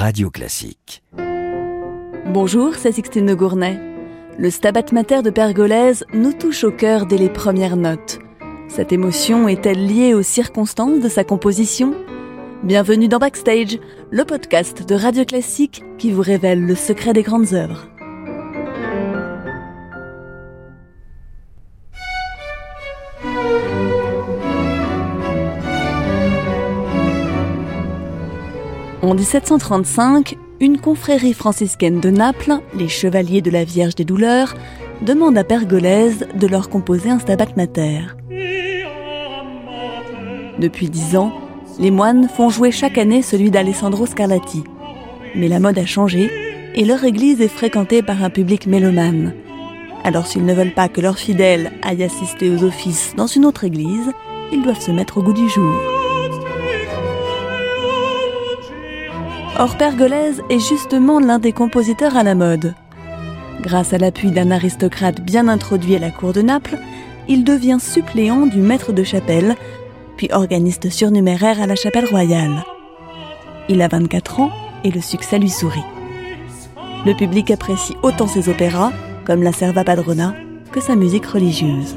Radio Classique. Bonjour, c'est Sixtine Gournay. Le Stabat Mater de Pergolèse nous touche au cœur dès les premières notes. Cette émotion est-elle liée aux circonstances de sa composition? Bienvenue dans Backstage, le podcast de Radio Classique qui vous révèle le secret des grandes œuvres. En 1735, une confrérie franciscaine de Naples, les Chevaliers de la Vierge des Douleurs, demande à Pergolèse de leur composer un stabat mater. Depuis dix ans, les moines font jouer chaque année celui d'Alessandro Scarlatti. Mais la mode a changé et leur église est fréquentée par un public mélomane. Alors s'ils ne veulent pas que leurs fidèles aillent assister aux offices dans une autre église, ils doivent se mettre au goût du jour. Or Pergolèse est justement l'un des compositeurs à la mode. Grâce à l'appui d'un aristocrate bien introduit à la cour de Naples, il devient suppléant du maître de chapelle, puis organiste surnuméraire à la chapelle royale. Il a 24 ans et le succès lui sourit. Le public apprécie autant ses opéras, comme la Serva Padrona, que sa musique religieuse.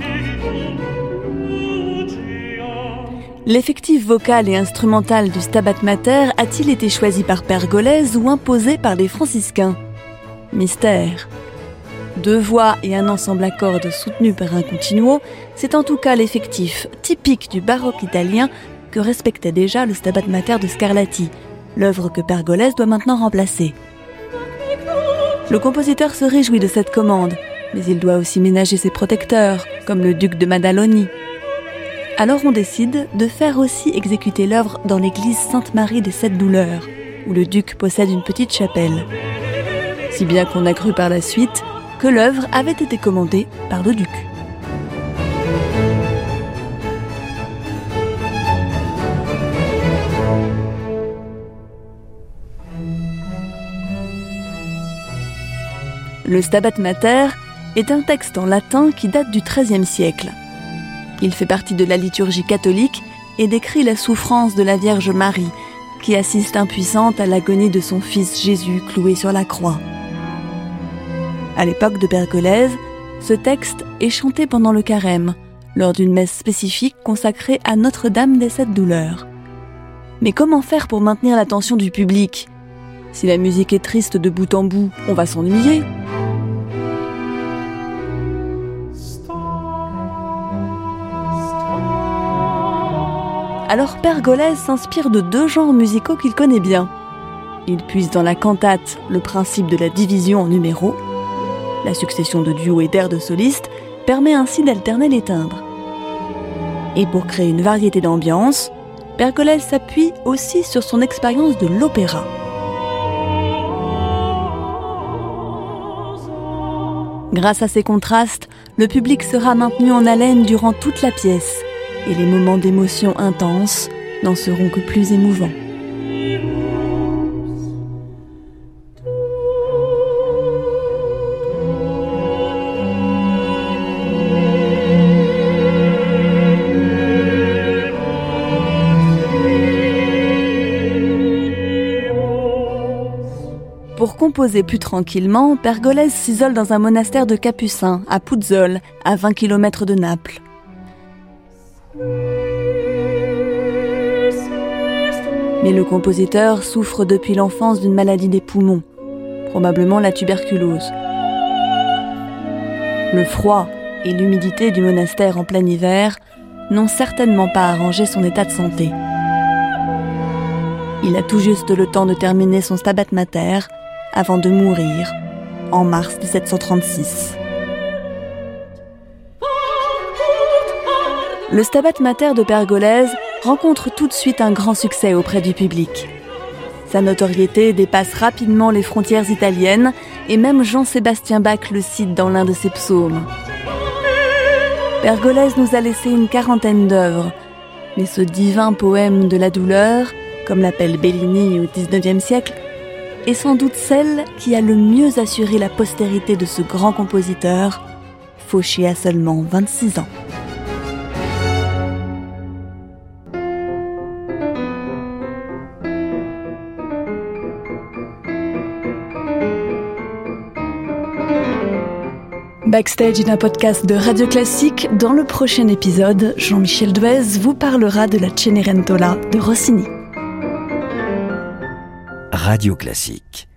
L'effectif vocal et instrumental du Stabat Mater a-t-il été choisi par Pergolèse ou imposé par les franciscains? Mystère. Deux voix et un ensemble à cordes soutenus par un continuo, c'est en tout cas l'effectif typique du baroque italien que respectait déjà le Stabat Mater de Scarlatti, l'œuvre que Pergolèse doit maintenant remplacer. Le compositeur se réjouit de cette commande, mais il doit aussi ménager ses protecteurs, comme le duc de Madaloni, alors on décide de faire aussi exécuter l'œuvre dans l'église Sainte-Marie des Sept Douleurs, où le duc possède une petite chapelle. Si bien qu'on a cru par la suite que l'œuvre avait été commandée par le duc. Le Stabat Mater est un texte en latin qui date du XIIIe siècle. Il fait partie de la liturgie catholique et décrit la souffrance de la Vierge Marie, qui assiste impuissante à l'agonie de son fils Jésus cloué sur la croix. À l'époque de Pergolèse, ce texte est chanté pendant le carême, lors d'une messe spécifique consacrée à Notre-Dame des Sept Douleurs. Mais comment faire pour maintenir l'attention du public? Si la musique est triste de bout en bout, on va s'ennuyer. Alors Pergolèse s'inspire de deux genres musicaux qu'il connaît bien. Il puise dans la cantate le principe de la division en numéros. La succession de duos et d'airs de solistes permet ainsi d'alterner les timbres. Et pour créer une variété d'ambiance, Pergolèse s'appuie aussi sur son expérience de l'opéra. Grâce à ces contrastes, le public sera maintenu en haleine durant toute la pièce et les moments d'émotion intense n'en seront que plus émouvants. Pour composer plus tranquillement, Pergolèse s'isole dans un monastère de Capucins, à Puzzol, à 20 km de Naples. Mais le compositeur souffre depuis l'enfance d'une maladie des poumons, probablement la tuberculose. Le froid et l'humidité du monastère en plein hiver n'ont certainement pas arrangé son état de santé. Il a tout juste le temps de terminer son stabat mater avant de mourir en mars 1736. Le Stabat Mater de Pergolèse rencontre tout de suite un grand succès auprès du public. Sa notoriété dépasse rapidement les frontières italiennes et même Jean-Sébastien Bach le cite dans l'un de ses psaumes. Pergolèse nous a laissé une quarantaine d'œuvres, mais ce divin poème de la douleur, comme l'appelle Bellini au XIXe siècle, est sans doute celle qui a le mieux assuré la postérité de ce grand compositeur, fauché à seulement 26 ans. Backstage est un podcast de Radio Classique. Dans le prochain épisode, Jean-Michel Duez vous parlera de la Cenerentola de Rossini. Radio Classique